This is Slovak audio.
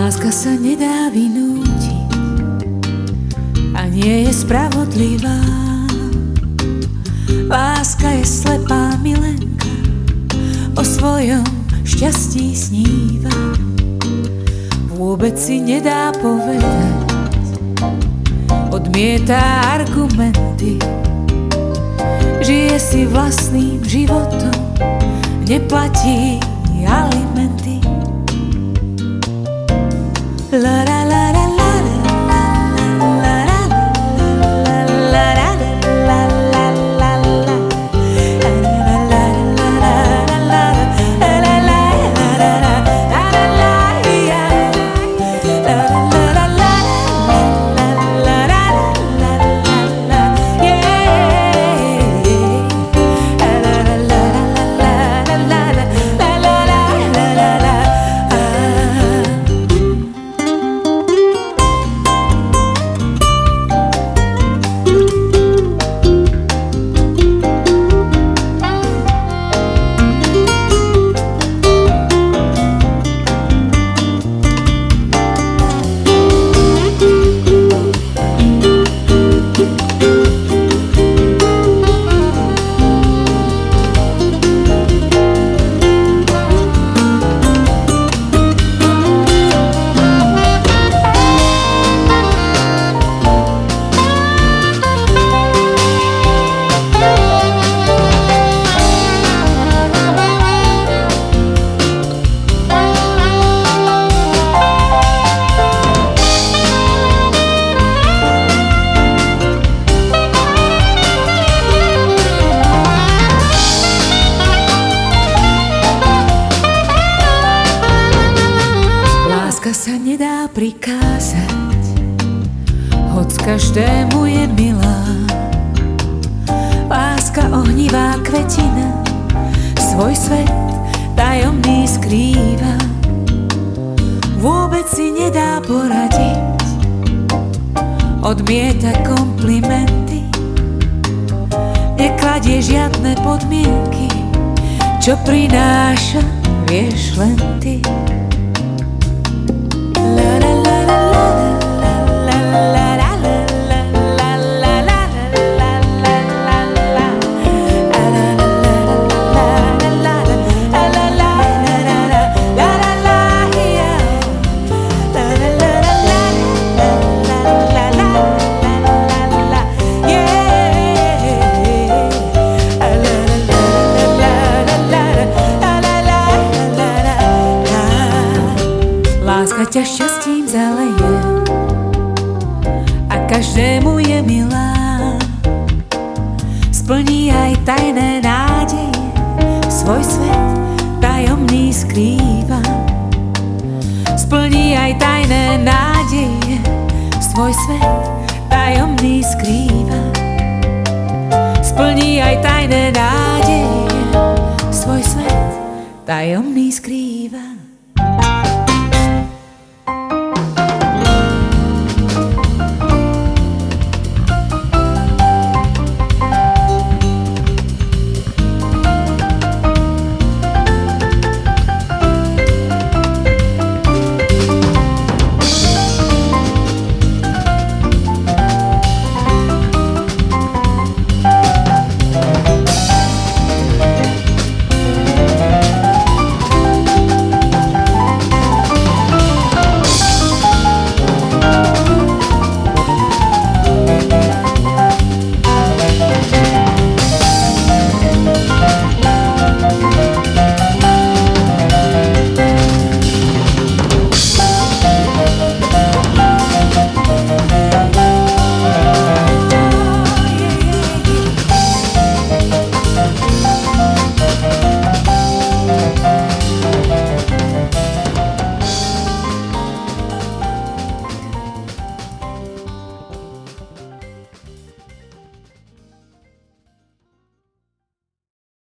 Láska sa nedá vynútiť a nie je spravodlivá. Láska je slepá milenka, o svojom šťastí sníva. Vôbec si nedá povedať, odmieta argumenty, žije si vlastným životom, neplatí alimenty. Lord, I nedá prikázať, hoď každému je milá. Láska ohnivá kvetina, svoj svet tajomný skrýva. Vôbec si nedá poradiť, odmieta komplimenty, nekladie žiadne podmienky, čo prináša, vieš len ty. Learn Láska ťa šťastím zaleje a každému je milá. Splní aj tajné nádeje, svoj svet tajomný skrýva. Splní aj tajné nádeje, svoj svet tajomný skrýva. Splní aj tajné nádeje, svoj svet tajomný skrýva.